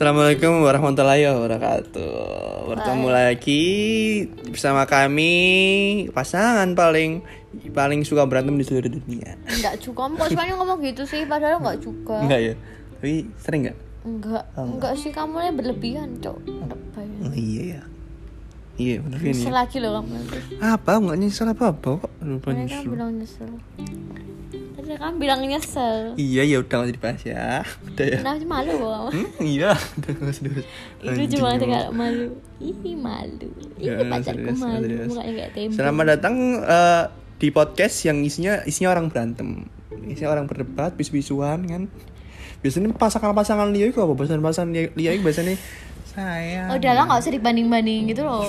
Assalamualaikum warahmatullahi wabarakatuh. Bertemu lagi bersama kami pasangan paling paling suka berantem di seluruh dunia. Enggak juga, kok semuanya ngomong gitu sih, padahal enggak juga. Enggak ya? Tapi sering nggak? Enggak, enggak sih kamu ini berlebihan, Cok. Lebay. Oh iya ya. Iya benar ini. Nyesel lagi loh kamu. Apa? Enggak nyesel apa apa kok? Lupa Mereka bilang nyesel. Tadi kan bilang nyesel. Iya ya udah nggak dibahas ya. Udah ya. Kenapa malu kok? Hmm, iya, udah nggak dibahas. Itu cuma tinggal malu. Ih malu. Ih Ya, pacarku serius, malu. serius. Mukanya kayak tembok. Selamat datang eh, di podcast yang isinya isinya orang berantem, isinya orang berdebat, bis-bisuan kan. Biasanya pasangan-pasangan Leo itu apa? Pasangan-pasangan itu biasanya saya. Oh, udah lah nggak usah dibanding-banding gitu loh.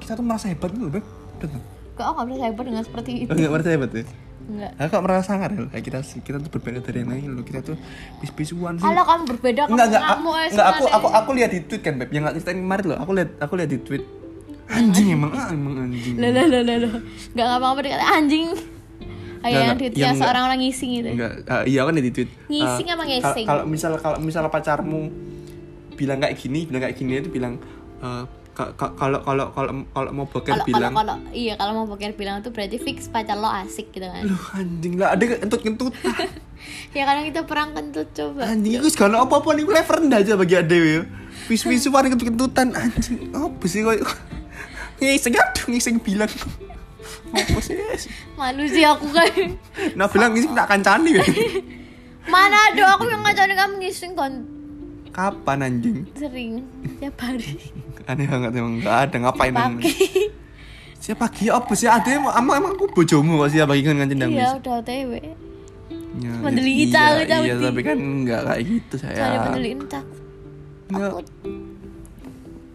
Kita tuh merasa hebat gitu, Beb. Udah? Kok aku nggak bisa hebat dengan seperti itu? Enggak merasa hebat ya? Enggak. Aku kok merasa sangar ya? Kayak kita kita tuh berbeda dari yang lain loh. Kita tuh bis-bisuan sih. Kalau kamu berbeda, kamu Enggak enggak ya enggak aku aku aku lihat di tweet kan Beb yang nggak ceritain kemarin loh. Aku lihat aku lihat di tweet. Anjing emang ah, emang anjing. Lah lah lah lah. Enggak ngapa-ngapa dikata anjing. Kayak yang Enggak, di yang yang enggak. seorang orang ngising gitu. Enggak, ah, iya kan di tweet. Ngising Ah, apa ngising? Kalau misal kalau misal pacarmu bilang kayak gini, bilang kayak gini itu bilang eh, kalau kalau kalau kalau mau boker Kalau kalau bilang. kalau iya kalau mau boker bilang tuh berarti fix pacar lo asik gitu kan. Loh anjing lah ada kentut kentut ya kadang kita perang kentut coba. anjing itu segala apa apa nih level rendah aja bagi ade ya wis wis warna kentut kentutan anjing. Apa sih kok ngising aduh ngising bilang. Apa sih Malu sih aku kan. nah bilang ngising tak kancani ya Mana ada aku yang ngajarin kamu ngising kan kapan anjing? Sering tiap hari. Aneh banget emang nggak ada ngapain siapa pagi apa sih ada emang emang aku bojomu kok sih pagi kan ngancin nangis Iya udah OTW. Ya, Pendeli iya, tahu, tahu, iya tapi kan nggak kayak gitu Cari saya takut. Nggak. Takut.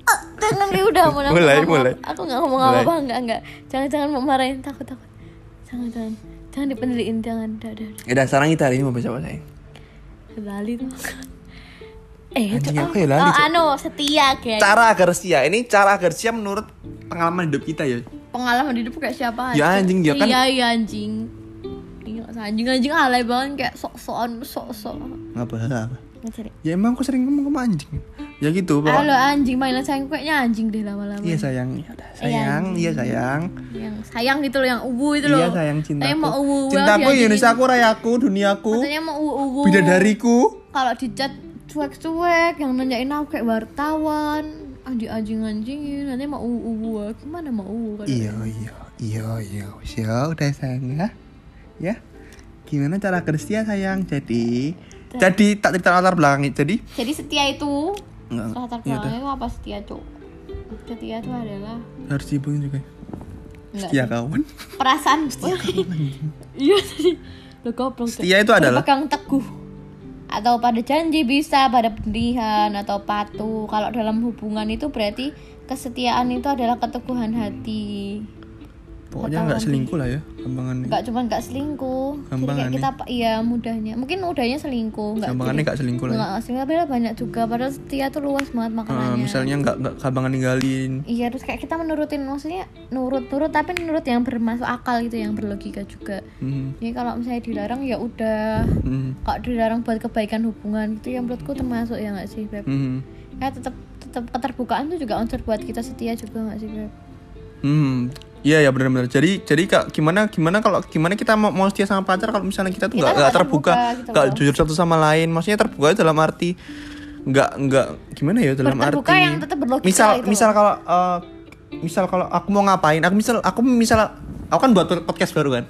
Ah, Jangan ya udah mau aku Mulai, ngomong- mulai. Aku nggak ngomong Mulai. apa-apa enggak enggak. Jangan jangan memarahin takut takut. Jangan jangan jangan dipendeliin jangan ya udah sekarang kita hari ini mau bahas apa sayang Lali tuh. Eh, Anjing, itu apa? ya, lali, oh, anu setia guys. cara agar setia. Ini cara agar setia menurut pengalaman hidup kita ya. Pengalaman hidup kayak siapa Ya, anjing, ya kan? Iya, iya anjing. Iya, anjing anjing alay banget kayak sok-sokan sok-sok. apa apa? Ngecari. ya emang aku sering ngomong sama anjing. Ya gitu Halo pokok anjing mainan sayang kayaknya anjing deh lama-lama. iya sayang. Ya udah sayang. iya sayang. Yang sayang gitu loh, yang ubu itu loh. iya sayang cintaku. Saya mau ubu cintaku Indonesia aku rayaku duniaku. Katanya mau ubu-ubu. bidadariku. Kalau di chat cuek-cuek yang nanyain aku kayak wartawan anjing anjing anjingin nanti mau ubu gimana mau ubu kan iya iya iya iya wis ya udah sayang ya. Ya gimana cara setia sayang? Jadi jadi tak cerita latar belakang jadi jadi setia itu? Enggak, latar iya belakangnya itu apa setia cuk? Setia itu adalah harus dihubungin juga. Enggak setia kawan. Perasaan iya tadi lo goblok. Setia itu adalah- berpegang teguh atau pada janji bisa pada pendirian atau patuh. Kalau dalam hubungan itu berarti kesetiaan itu adalah keteguhan hati pokoknya nggak selingkuh lah ya gampangan nggak cuma nggak selingkuh Gampangannya. kita iya mudahnya mungkin mudahnya selingkuh nggak gampangannya nggak selingkuh lah ya. nggak selingkuh padahal banyak juga padahal setia tuh luas banget Eh, makanannya misalnya nggak nggak gampangan ninggalin iya terus kayak kita menurutin maksudnya nurut nurut tapi nurut yang bermasuk akal gitu yang berlogika juga hmm. jadi kalau misalnya dilarang ya udah Hmm. kalau dilarang buat kebaikan hubungan itu yang menurutku termasuk ya nggak sih beb Hmm. ya tetap tetap keterbukaan tuh juga unsur buat kita setia juga nggak sih beb Hmm. Iya ya benar-benar. Jadi jadi kak gimana gimana kalau gimana kita mau, mau setia sama pacar kalau misalnya kita tuh nggak nggak terbuka, terbuka gitu nggak loh. jujur satu sama lain. Maksudnya terbuka itu dalam arti nggak nggak gimana ya dalam Berterbuka arti yang tetap berlogika misal gitu misal kalau eh, misal kalau aku mau ngapain aku misal aku misal aku kan buat podcast baru kan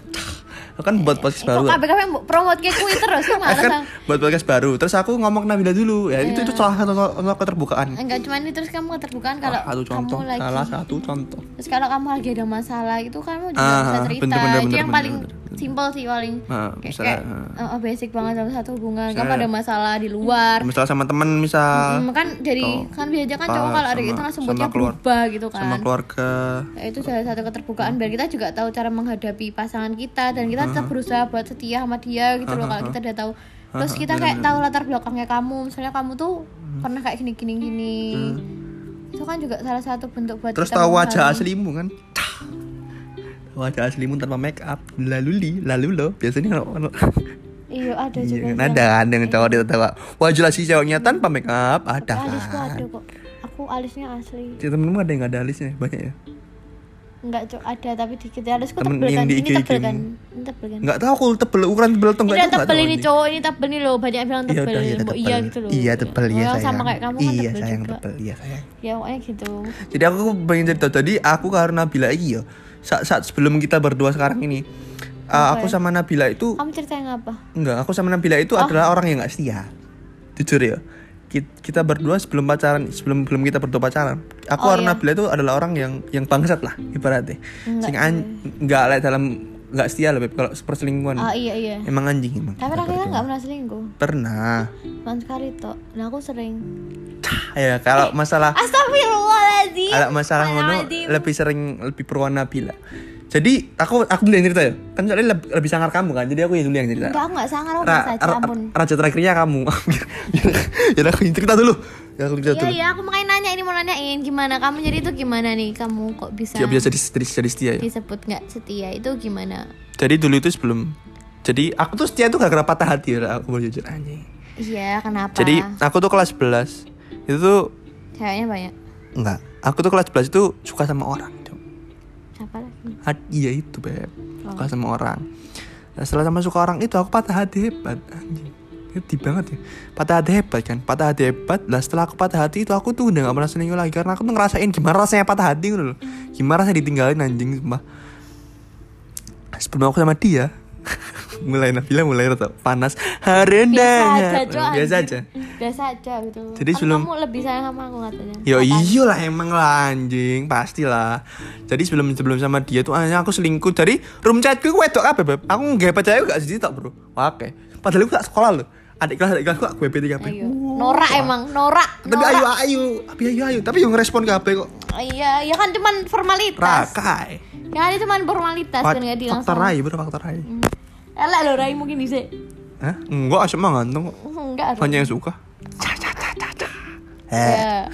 kan buat podcast baru. Kok KBKB promote kayak kui terus Aku malah kan buat podcast baru. Terus aku ngomong Nabila dulu. Ya itu Iya. itu salah satu contoh keterbukaan enggak cuma ini terus kamu keterbukaan kalau Salah satu contoh kamu lagi salah satu contoh. Terus kalau kamu lagi ada masalah itu kamu juga Ah, bisa cerita. bener, bener, itu bener, yang bener, paling bener. Simple sih paling. Nah, kayak, misalnya, kayak, uh, basic banget dalam satu hubungan. Kamu Misalnya- ada masalah di luar. Misal sama temen misal. Hmm, kan dari kan biasanya kan cowok kalau ada itu langsung moodnya berubah gitu kan. sama keluarga. Ya, itu salah satu keterbukaan. Biar kita juga tahu cara menghadapi pasangan kita. Dan kita tetap berusaha buat setia sama dia gitu loh kalau kita udah tahu. Terus kita kayak tahu latar belakangnya kamu. Misalnya kamu tuh pernah kayak gini gini gini itu kan juga salah satu bentuk buat terus kita tahu wajah aslimu kan wajah aslimu tanpa make up. Lalu li lalu lo biasanya kalau iya ada Iya juga kan? yang- ada kan yang cowok dia tahu. Wah jelas sih cowoknya tanpa make up. Ada Tapi alisku kan? ada kok. Aku alisnya asli. Temenmu ada yang gak ada alisnya? Banyak ya? Enggak cok. Ada tapi dikit. Ya alisku tebel kan. Ini tebel kan. ini. Tebel kan. Nggak tahu aku tebel ukuran tebel atau enggak ini tebel ini cowok ini tebel nih loh. Banyak yang bilang Iya tebel iya iya gitu loh. Iya tebel iya Orang sayang. sama kayak kamu kan iya sayang tebel. Iya sayang. ya pokoknya gitu. Jadi aku pengen cerita tadi aku karena Nabila iki ya. Saat, saat sebelum kita berdua sekarang ini uh, aku sama Nabila itu kamu cerita yang apa enggak, aku sama Nabila itu Oh. adalah orang yang gak setia. Jujur ya. Ki- Kita berdua sebelum pacaran, sebelum belum kita berdua pacaran, aku Oh, karena iya. Nabila itu adalah orang yang yang bangsat lah ibaratnya. Enggak Sing an, enggak lah dalam enggak setia lah Beb, kalau perselingkuhan. ah iya iya Emang anjing emang. tapi kita kan nggak pernah selingkuh Pernah. Cuman sekali tok nah aku sering Ya kalau masalah Astagfirullahaladzim ada masalah ngono lebih sering lebih perwarna Nabila. Jadi aku aku dulu yang cerita ya. Kan soalnya lebih, lebih sangar kamu kan. Jadi aku yang dulu yang cerita. Enggak, aku enggak sangar, aku Ra- aja, ra- ampun. raja terakhirnya kamu. ya aku yang cerita dulu. Ya aku cerita Iya, dulu. iya, aku makanya nanya ini mau nanyain gimana kamu jadi itu gimana nih kamu kok bisa Dia bisa jadi, jadi, jadi setia ya. disebut nggak setia itu gimana? Jadi dulu itu sebelum jadi aku tuh setia tuh gak gara patah hati ya, aku mau jujur anjing. Iya, kenapa? Jadi aku tuh kelas 11 itu tuh ceweknya banyak. enggak. Aku tuh kelas 11 itu suka sama orang. Siapa lagi? Iya itu beb Oh. suka sama orang nah, setelah sama suka orang itu aku patah hati hebat anjing banget ya patah hati hebat kan patah hati hebat lah setelah aku patah hati itu aku tuh udah gak pernah selingkuh lagi karena aku tuh ngerasain gimana rasanya patah hati gitu loh gimana rasanya ditinggalin anjing sumpah sebelum aku sama dia mulai Nabila mulai rata panas Biasa harendanya aja, Cok, biasa aja Biasa aja gitu. Jadi sebelum- kamu lebih sayang sama aku katanya. Iya lah emang lah anjing pastilah. Jadi sebelum sebelum sama dia tuh hanya aku selingkuh dari room chatku gue wedok apa beb? Aku nggak percaya gak sih tak bro? Oke. Padahal aku tak sekolah loh. Adik kelas adik kelasku aku WP tiga Ayo. Norak emang, norak. Tapi ayo ayo, tapi ayo ayo. Tapi yang ke HP kok. Iya, ya kan cuman formalitas. Rakai. Ya kan itu cuman formalitas kan nggak di Faktor. Rai, bro faktor Rai. Elek loh Rai mungkin bisa. Hah? Enggak, asik mah ganteng kok. Enggak. Rai. Hanya yang suka. Ca, ca, ca, ca, ca. Eh, Ya.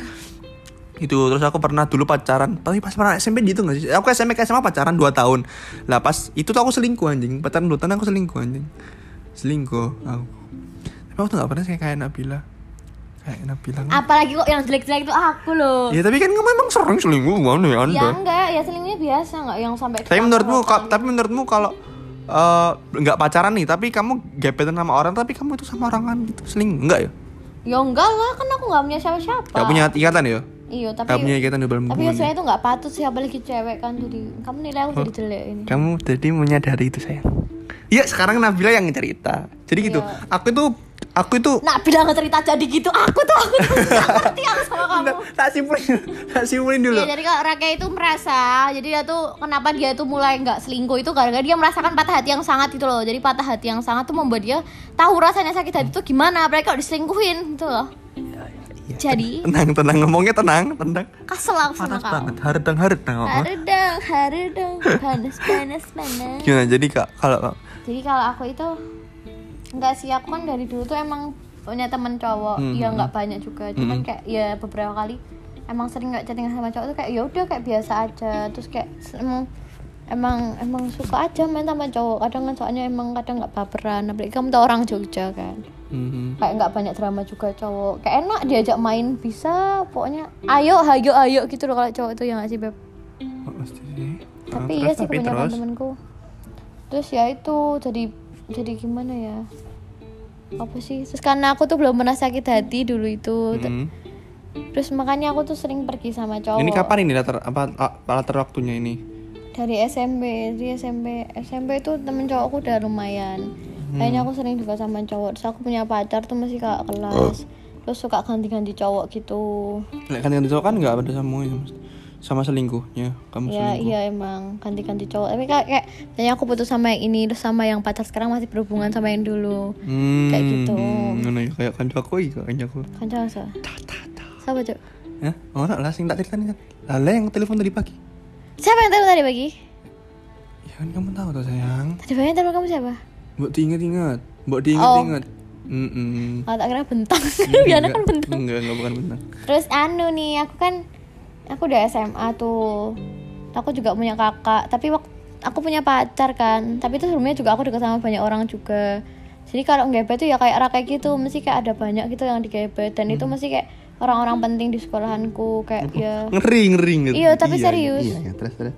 itu terus aku pernah dulu pacaran tapi pas pernah SMP gitu gak sih aku SMP ke SMA pacaran 2 tahun lah pas itu tuh aku selingkuh anjing pacaran 2 tahun aku selingkuh anjing selingkuh aku tapi aku tuh gak pernah kayak kayak Nabila kayak Nabila Apalagi kok yang jelek-jelek itu aku loh. ya tapi kan kamu emang sering selingkuh mana ya Ya anda enggak, ya selingkuhnya biasa enggak yang sampai tapi menurutmu tapi menurutmu kalau eh, nggak pacaran nih tapi kamu gebetan sama orang tapi kamu itu sama orang kan gitu selingkuh enggak ya Ya enggak lah, kan aku enggak punya siapa-siapa. gak punya ikatan ya Iya, tapi gak punya ikatan di dalam tapi ya sebenarnya itu enggak patut sih apalagi cewek kan jadi kamu nilai aku Oh. jadi jelek ini. kamu jadi menyadari itu sayang Iya sekarang Nabila yang cerita Jadi gitu Iya. Aku itu Aku itu Nak bilang cerita jadi gitu, aku tuh aku tuh ngerti aku sama kamu. Tak simpulin Tak simpulin dulu Ya, jadi kalau Raka itu merasa, jadi dia tuh kenapa dia tuh mulai nggak selingkuh itu gara-gara dia merasakan patah hati yang sangat itu loh. Jadi patah hati yang sangat tuh membuat dia tahu rasanya sakit hati itu gimana, apalagi kalau diselingkuhin gitu loh. Iya. Jadi Tenang tenang ngomongnya tenang Tenang kesel aku sama Panas banget Haredang haredang? Haredang, haredang, panas, panas, panas. Gimana jadi kak Kalau Jadi kalau aku itu enggak sih aku kan dari dulu tuh emang punya temen cowok, Hmm, ya hmm, nggak banyak juga, cuman kayak ya beberapa kali emang sering nggak chatting sama cowok tuh kayak ya udah kayak biasa aja, terus kayak emang emang emang suka aja main sama cowok, kadang kan soalnya emang kadang nggak baperan, apalagi kamu tau orang Jogja kan, Mhm. kayak nggak banyak drama juga cowok, kayak enak diajak main bisa, pokoknya ayo ayo ayo gitu loh kalau cowok itu ya nggak sih beb? Oh, tapi Oh, iya sih kebanyakan terus. temenku terus ya itu jadi jadi gimana ya? Apa sih? Terus karena aku tuh belum pernah sakit hati dulu itu. Mhm. terus makanya aku tuh sering pergi sama cowok. Ini kapan ini latar apa latar waktunya ini? dari SMP di SMP SMP itu temen cowokku udah lumayan. Hmm. kayaknya aku sering juga sama cowok. Terus aku punya pacar tuh masih kakak kelas. Terus suka ganti-ganti cowok gitu. Lek kan ganti cowok kan nggak ada sama sama selingkuhnya kamu Iya selingkuh. iya emang ganti-ganti cowok tapi kayak kayak kayaknya aku putus sama yang ini terus sama yang pacar sekarang masih berhubungan sama yang dulu Hmm, Kayak gitu. hmm, ya kayak kanca aku iki kanca aku. kan cowok sa siapa cok Ya, ora lah sing tak ceritain kan. Lah yang telepon tadi pagi. siapa yang telepon tadi pagi Ya kan kamu tahu tuh sayang. tadi pagi telepon kamu siapa Mbok diinget-inget. Mbok diinget-inget. Mm -mm. oh tak kira bentang biasanya kan bentang Enggak, enggak bukan bentang. terus anu nih aku kan aku udah SMA tuh. Aku juga punya kakak tapi waktu aku punya pacar kan. Tapi itu sebelumnya juga aku dekat sama banyak orang juga. Jadi kalau ngebet tuh ya kayak rakai gitu. Mesti kayak ada banyak gitu yang digebet. Dan itu mesti kayak orang-orang penting di sekolahanku. Kayak ya ngeri ngeri ngeri. Iya, tapi serius. iya, iya, terus terus.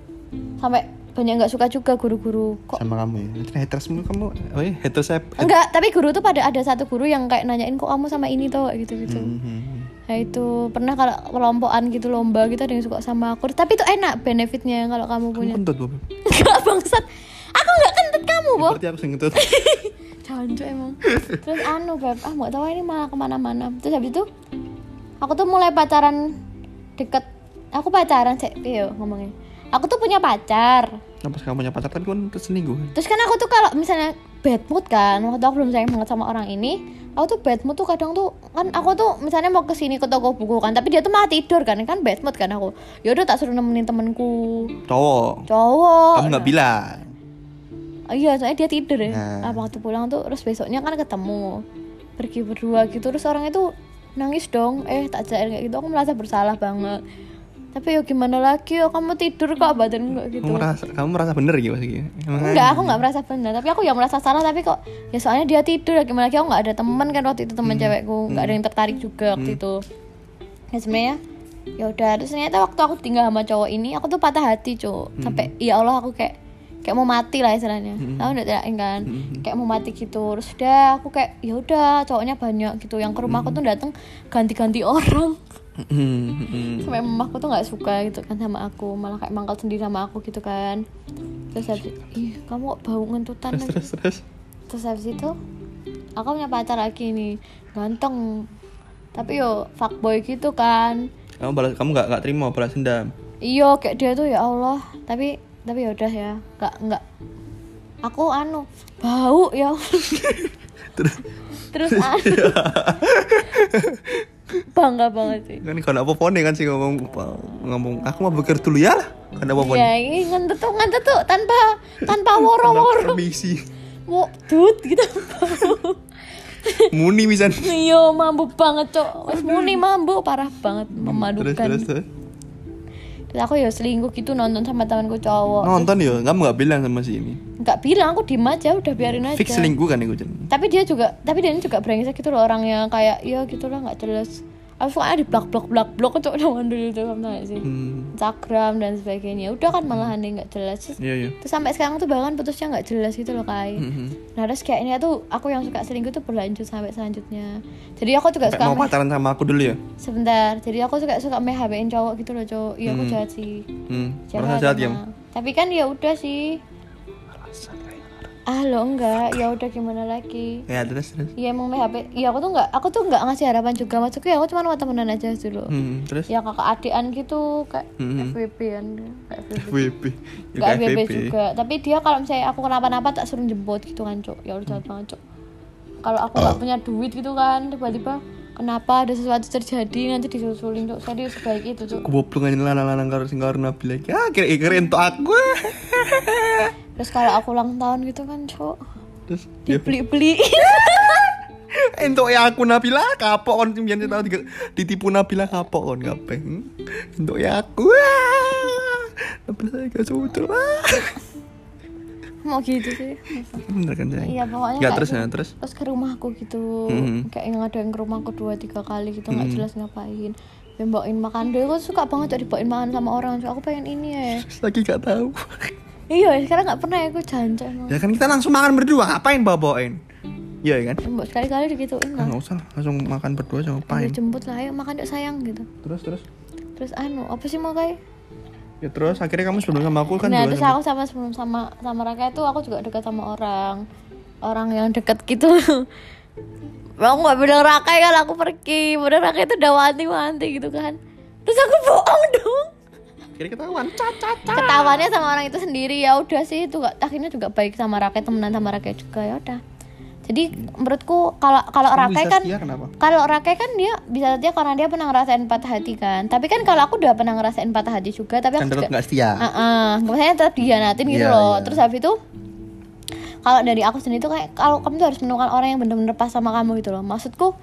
Sampai banyak nggak suka juga guru-guru. Kok sama kamu ya? Terus hatersmu kamu oh iya haters saya enggak tapi guru tuh pada ada satu guru yang kayak nanyain kok kamu sama ini tuh gitu gitu Hmm. Nah itu pernah kalau kelompokan gitu lomba gitu ada yang suka sama aku. Tapi itu enak benefitnya kalau kamu kamu punya. kentut Bob enggak bangsat. Aku nggak kentut kamu boh berarti aku sing kentut. Jancuk emang. Terus anu beb ah mau tahu ini malah ke mana-mana. Terus habis itu aku tuh mulai pacaran deket. Aku pacaran sih iya ngomongnya. Aku tuh punya pacar. Nah, pas kamu punya pacar? Kan kan terus selingkuh terus kan aku tuh kalau misalnya bad mood kan waktu aku belum sayang banget sama orang ini aku tuh bad mood tuh kadang tuh kan aku tuh misalnya mau ke sini ke toko buku kan tapi dia tuh malah tidur kan kan bad mood kan aku ya udah tak suruh nemenin temenku cowok cowok kamu nggak bilang Oh iya, soalnya dia tidur ya. Nah. Ah, waktu pulang tuh terus besoknya kan ketemu. Pergi berdua gitu terus orang itu nangis dong. Eh, tak jalan kayak gitu aku merasa bersalah banget. Tapi ya gimana lagi? Ya kamu tidur kok badan enggak gitu. kamu merasa kamu merasa bener gitu emang Enggak, aku nggak merasa benar. Tapi aku yang merasa salah tapi kok ya soalnya dia tidur. Ya gimana lagi? Aku nggak ada teman kan waktu itu teman cewekku. Nggak ada yang tertarik juga waktu itu. Ya sebenarnya ya udah. Terus ternyata waktu aku tinggal sama cowok ini aku tuh patah hati cowok sampai ya Allah aku kayak kayak mau mati lah istilahnya. Tahu nggak tidak kan. Kayak mau mati gitu. Terus udah aku kayak ya udah cowoknya banyak gitu. Yang ke rumahku tuh datang ganti-ganti orang Hmm, sampai mamaku tuh nggak suka gitu kan sama aku. Malah kayak mangkal sendiri sama aku gitu kan. Terus habis ih kamu kok bau ngentutan terus lagi?" terus terus. Terus habis itu aku punya pacar lagi nih. Ganteng. Tapi yo fuckboy gitu kan. Kamu balas kamu nggak nggak terima balas dendam? Iya kayak dia tuh ya Allah. Tapi tapi ya udah ya. Nggak nggak. Aku anu bau ya terus. Terus anu bangga banget sih. Kan kalau apa phone kan sih ngomong ngomong aku mau bekerja dulu ya lah. Kan apa phone ya ini ngentut tuh tanpa tanpa woro-woro. permisi. Mau dut gitu muni misan iya mampu banget cok. Wes muni mampu. Parah banget memadukan. Terus terus Terus aku ya selingkuh gitu nonton sama temanku cowok. Nonton ya? Kamu nggak bilang sama si ini? Nggak bilang aku diem aja udah biarin aja. fix selingkuh kan itu tapi dia juga tapi dia juga brengsek gitu loh orangnya kayak ya gitu lah nggak jelas aku soalnya di blok blok blok blok cok zaman dulu tahu nggak sih? Hmm. Instagram dan sebagainya. Udah kan malahan dia nggak jelas. Terus- iya iya. terus sampai sekarang tuh bahkan putusnya nggak jelas gitu loh kai. Mhm. nah terus kayaknya tuh aku yang suka selingkuh tuh berlanjut sampai selanjutnya. Jadi aku juga Sampai suka mau pacaran sama aku dulu ya? Sebentar. Jadi aku suka suka mehbain cowok gitu loh cowok. Iya aku jahat sih. Hmm. Jahat, jahat ya? Tapi kan ya udah sih ah lo enggak ya udah gimana lagi ya terus terus Iya emang PHP. Iya aku tuh nggak, aku tuh nggak ngasih harapan juga maksudku ya aku cuma mau temenan aja dulu. hmm terus Ya kakak adian gitu kayak Hmm. FWB kan, kayak FWB. FWB ya Nggak kayak FWB FWB juga. Tapi dia kalau misalnya aku kenapa-napa tak suruh jemput gitu kan cok. Ya udah jahat banget cok. Kalau aku nggak punya duit gitu kan tiba-tiba kenapa ada sesuatu terjadi nanti disusulin cok. Serius sebaik itu cok. goblok aja lanang-lanang karo sing karo Nabil lagi ah kira kira entuk aku Terus kalau aku ulang tahun gitu kan cok terus dia dibeli-beli. entuk ya aku Nabila kapok kon biyen tau diga- ditipu Nabila kapok kon kabeh Hmm? entuk ya aku. Nabila saya gak sutul ah. Mau gitu sih. bener kan saya Iya pokoknya kayak terus gitu. ya terus terus ke rumahku gitu Mhm. kayak yang ada yang ke rumahku dua tiga kali gitu Hmm. nggak jelas ngapain bawain makan deh aku suka banget tuh dibawain makan sama orang so, aku pengen ini ya lagi gak tahu iya sekarang nggak pernah ya aku emang ya kan kita langsung makan berdua ngapain bawa bawain iya kan? Mbak sekali kali digituin Ah, lah nggak usah langsung makan berdua sama Udah ngapain jemput lah ayo makan yuk sayang gitu. Terus terus? Terus anu apa sih mau kayak ya terus? Akhirnya kamu sebelum sama aku kan nah terus sama- aku sama sebelum sama sama Raka itu aku juga dekat sama orang. Orang yang deket gitu. Aku nggak bilang Raka kan aku pergi. Padahal Raka itu udah wanti-wanti gitu kan. Terus aku bohong dong akhirnya ketahuan. Cat ketahuannya sama orang itu sendiri. Ya udah sih itu gak akhirnya juga baik sama Rakai temenan sama Rakai juga ya udah. Jadi menurutku kalau kalau Rakai bisa kan kalau Rakai kan dia bisa setia karena dia pernah ngerasain patah hati kan. Tapi kan kalau aku udah pernah ngerasain patah hati juga tapi aku nggak setia. Ah, ah. maksudnya tetap dihianatin gitu Iya, loh. iya. terus habis itu kalau dari aku sendiri tuh kayak kalau kamu tuh harus menemukan orang yang bener-bener pas sama kamu gitu loh. Maksudku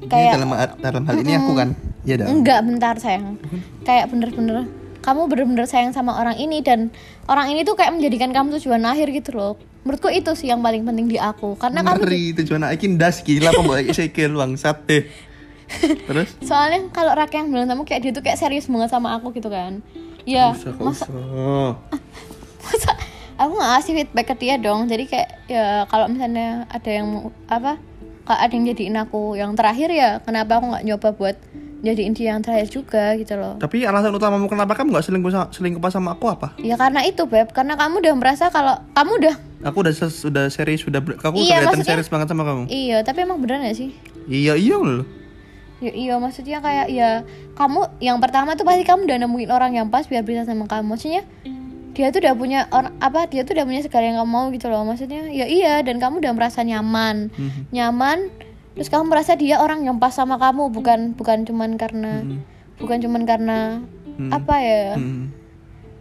Ini kayak dalam dalam hal ini aku kan? Iya dah enggak bentar sayang. Kayak bener-bener kamu bener-bener sayang sama orang ini dan orang ini tuh kayak menjadikan kamu tujuan akhir gitu loh menurutku itu sih yang paling penting di aku karena kamu Ngeri tujuan iki ndas gila pembawa sikil bangsat deh. Terus? soalnya kalau Raka yang bilang kamu kayak dia tuh kayak serius banget sama aku gitu kan ya Usah, masa usah. masa aku nggak ngasih feedback ke dia dong jadi kayak ya kalau misalnya ada yang apa ada yang jadiin aku yang terakhir ya kenapa aku nggak nyoba buat jadiin dia yang terakhir juga gitu loh Tapi alasan utamamu kenapa kamu nggak selingkuh sama, selingkuh pas sama aku apa? ya karena itu beb karena kamu udah merasa kalau kamu udah Aku udah ses, udah serius, udah ber- aku Iya, kelihatan serius banget sama kamu. iya tapi emang beneran gak sih Iya iya loh. ya, iya maksudnya kayak ya kamu yang pertama tuh pasti kamu udah nemuin orang yang pas biar bisa sama kamu maksudnya dia tuh udah punya orang apa dia tuh udah punya segala yang kamu mau gitu loh maksudnya ya iya dan kamu udah merasa nyaman Mhm. nyaman terus kamu merasa dia orang yang pas sama kamu bukan bukan cuman karena bukan cuman karena Mhm. apa ya Hmm.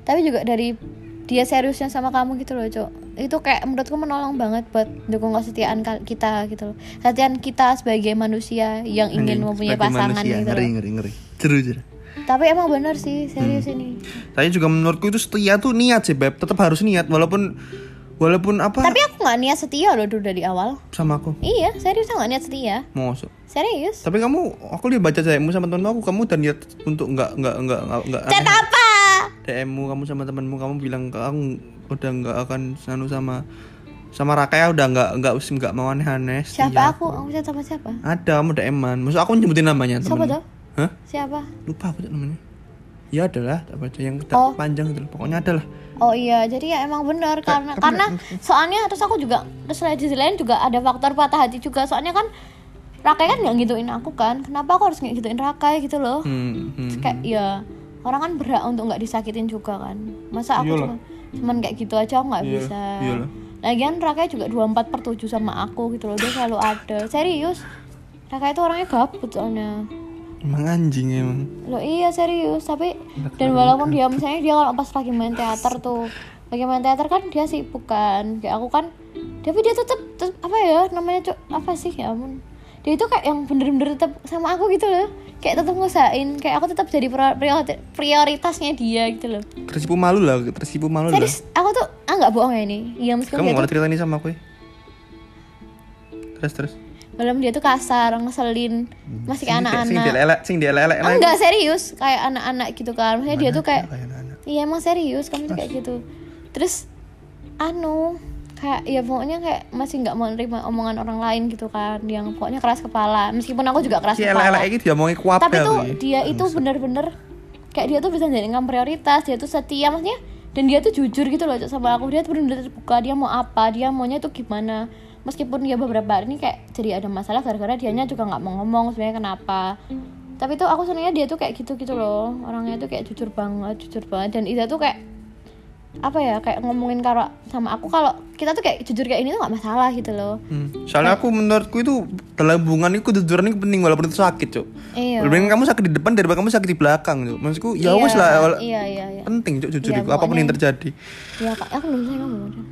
tapi juga dari dia seriusnya sama kamu gitu loh cok itu kayak menurutku menolong banget buat dukung kesetiaan kita gitu loh kesetiaan kita sebagai manusia yang ingin mempunyai pasangan manusia, gitu ngeri loh ngeri ngeri. Jeru jeru. tapi emang bener sih serius Hmm. ini Saya juga menurutku itu setia tuh niat sih beb, tetap harus niat walaupun walaupun apa tapi aku nggak niat setia loh dulu dari awal sama aku. iya serius aku nggak niat setia Mosok. serius Tapi kamu, aku lihat baca chatmu sama temanmu aku, kamu udah niat untuk nggak nggak nggak nggak chat apa DMmu kamu sama temanmu kamu bilang ke aku udah nggak akan sanu sama sama Raka ya udah nggak nggak nggak mau aneh-aneh. siapa aku aku chat sama siapa Ada kamu DM-an. Maksud aku nyebutin namanya siapa tuh Hah? siapa Lupa aku namanya. Ya adalah, tak baca yang Oh. panjang itu. Pokoknya adalah. Oh iya, jadi ya emang benar karena karena soalnya terus aku juga terus di lain juga ada faktor patah hati juga soalnya kan Rakai kan nggak gituin aku kan, kenapa aku harus nggak gituin Rakai gitu loh? Hmm, hmm. Kayak ya orang kan berhak untuk nggak disakitin juga kan, masa aku Iyalah. cuma cuman kayak gitu aja aku nggak Iya, bisa. iyalah. Lagian Rakai juga 24 per 7 sama aku gitu loh, dia selalu ada. Serius, Rakai itu orangnya gabut soalnya. Emang anjing emang. Loh iya serius tapi dan walaupun dia misalnya dia kalau pas lagi main teater tuh lagi main teater kan dia sibuk kan kayak aku kan tapi dia tetep, tetep apa ya namanya cok apa sih ya ampun dia itu kayak yang bener-bener tetap sama aku gitu loh kayak tetap ngusahain kayak aku tetap jadi prior- prior- prioritasnya dia gitu loh Tersipu malu lah, tersipu malu lah. serius aku tuh ah nggak bohong ya ini iya meskipun Kamu mau cerita ini sama aku ya? Terus terus. Walaupun dia tuh kasar ngeselin. Masih kayak Sing anak-anak. dielek, sing dielek Ah, enggak serius. Kayak anak-anak gitu kan. Maksudnya dia tuh kayak. Iya emang serius. Kamu tuh kayak gitu. Terus Anu Kayak ya pokoknya kayak masih nggak mau nerima omongan orang lain gitu kan. Yang pokoknya keras kepala. Meskipun aku juga keras Si kepala. ini dia kuap Tapi tuh dia itu bener-bener Kayak dia tuh bisa jadikan prioritas. Dia tuh setia maksudnya. Dan dia tuh jujur gitu loh sama aku. Dia tuh bener-bener terbuka. Dia mau apa Dia maunya tuh gimana Meskipun dia beberapa hari ini kayak Jadi ada masalah Gara-gara dianya juga nggak mau ngomong sebenarnya kenapa. Tapi tuh aku senangnya dia tuh kayak gitu gitu loh. Orangnya tuh kayak jujur banget jujur banget. Dan Ida tuh kayak apa ya kayak ngomongin kalau sama aku kalau kita tuh kayak jujur kayak ini tuh nggak masalah gitu loh. Hmm. Soalnya aku menurutku itu dalam hubungan itu kejujuran itu penting walaupun itu sakit, Cuk. iya Lebih kamu sakit di depan daripada kamu sakit di belakang, Cuk. Maksudku ya Iya, wes lah wala- iya iya iya penting, Cuk, jujur Iya, apa pun yang terjadi. ya kak aku belum selesai ngomong udah.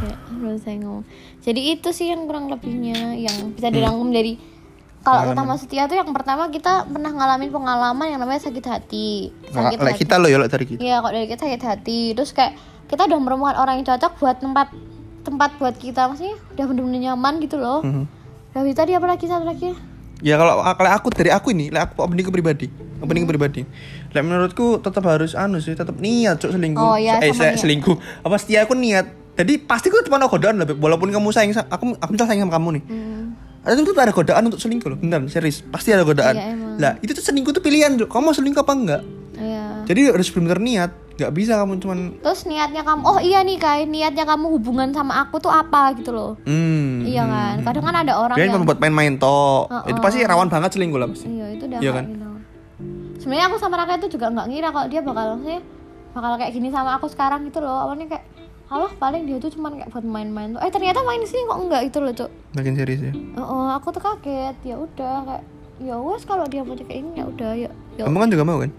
Ya, belum selesai ngomong jadi itu sih yang kurang lebihnya yang bisa Hmm. dirangkum dari kalau utama setia tuh yang pertama kita pernah ngalamin pengalaman yang namanya sakit hati sakit Lek hati kita loh ya lek dari kita. Iya, kok dari kita sakit hati. Terus kayak kita udah menemukan orang yang cocok buat tempat tempat buat kita, maksudnya udah bener-bener nyaman gitu loh. Mhm. Habis tadi apa lagi satu lagi? Ya kalau kalau aku dari aku ini, lek aku opini pribadi, opini pribadi. Lek menurutku tetap harus anu sih, tetap niat cuk selingkuh. Oh, iya, eh, saya niat. selingkuh. Apa setia aku niat. Jadi pasti aku cuma godaan lah, walaupun kamu sayang sa- aku aku sayang sama kamu nih. Hmm. Ada tuh ada godaan untuk selingkuh loh, bener serius. Pasti ada godaan. Iya, emang. Lah, itu tuh selingkuh tuh pilihan, Cuk. Kamu mau selingkuh apa enggak? Iya. Jadi harus benar niat. Nggak bisa kamu cuman Terus niatnya kamu, oh iya nih kayak niatnya kamu hubungan sama aku tuh apa gitu loh. hmm. Iya kan. Kadang kan ada orang Dia yang buat main-main toh. Heeh. Itu pasti rawan banget selingkuh lah pasti. Iya, itu udah Iya kan? gitu. Sebenarnya aku sama Raka itu juga nggak ngira kalau dia bakal maksudnya bakal kayak gini sama aku sekarang gitu loh. Awalnya kayak Alah paling dia tuh cuman kayak buat main-main tuh. Eh ternyata main sini kok enggak itu loh, Cuk. Makin serius ya. Oh, aku tuh kaget. Ya udah kayak ya wes kalau dia mau kayak ini ya udah ya. ya Kamu kan juga mau kan?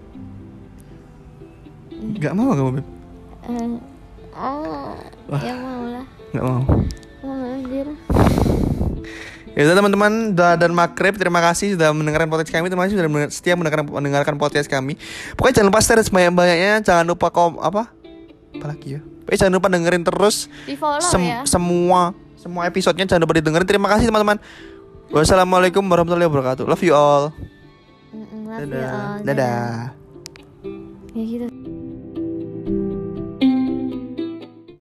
Nggak mau kamu, Beb? Eh, ah, Wah. ya mau lah. Nggak mau. Anjir. Ya udah teman-teman dan makrib terima kasih sudah mendengarkan podcast kami. Terima kasih sudah setia mendengarkan mendengarkan podcast kami. Pokoknya jangan lupa share sebanyak-banyaknya. Jangan lupa kom apa? Apa lagi ya? Pokoknya jangan lupa dengerin terus di follow sem- ya. semua semua episodenya. Jangan lupa didengerin. Terima kasih teman-teman. Wassalamualaikum warahmatullahi wabarakatuh. Love you all. Love you dadah. all. dadah. Ya gitu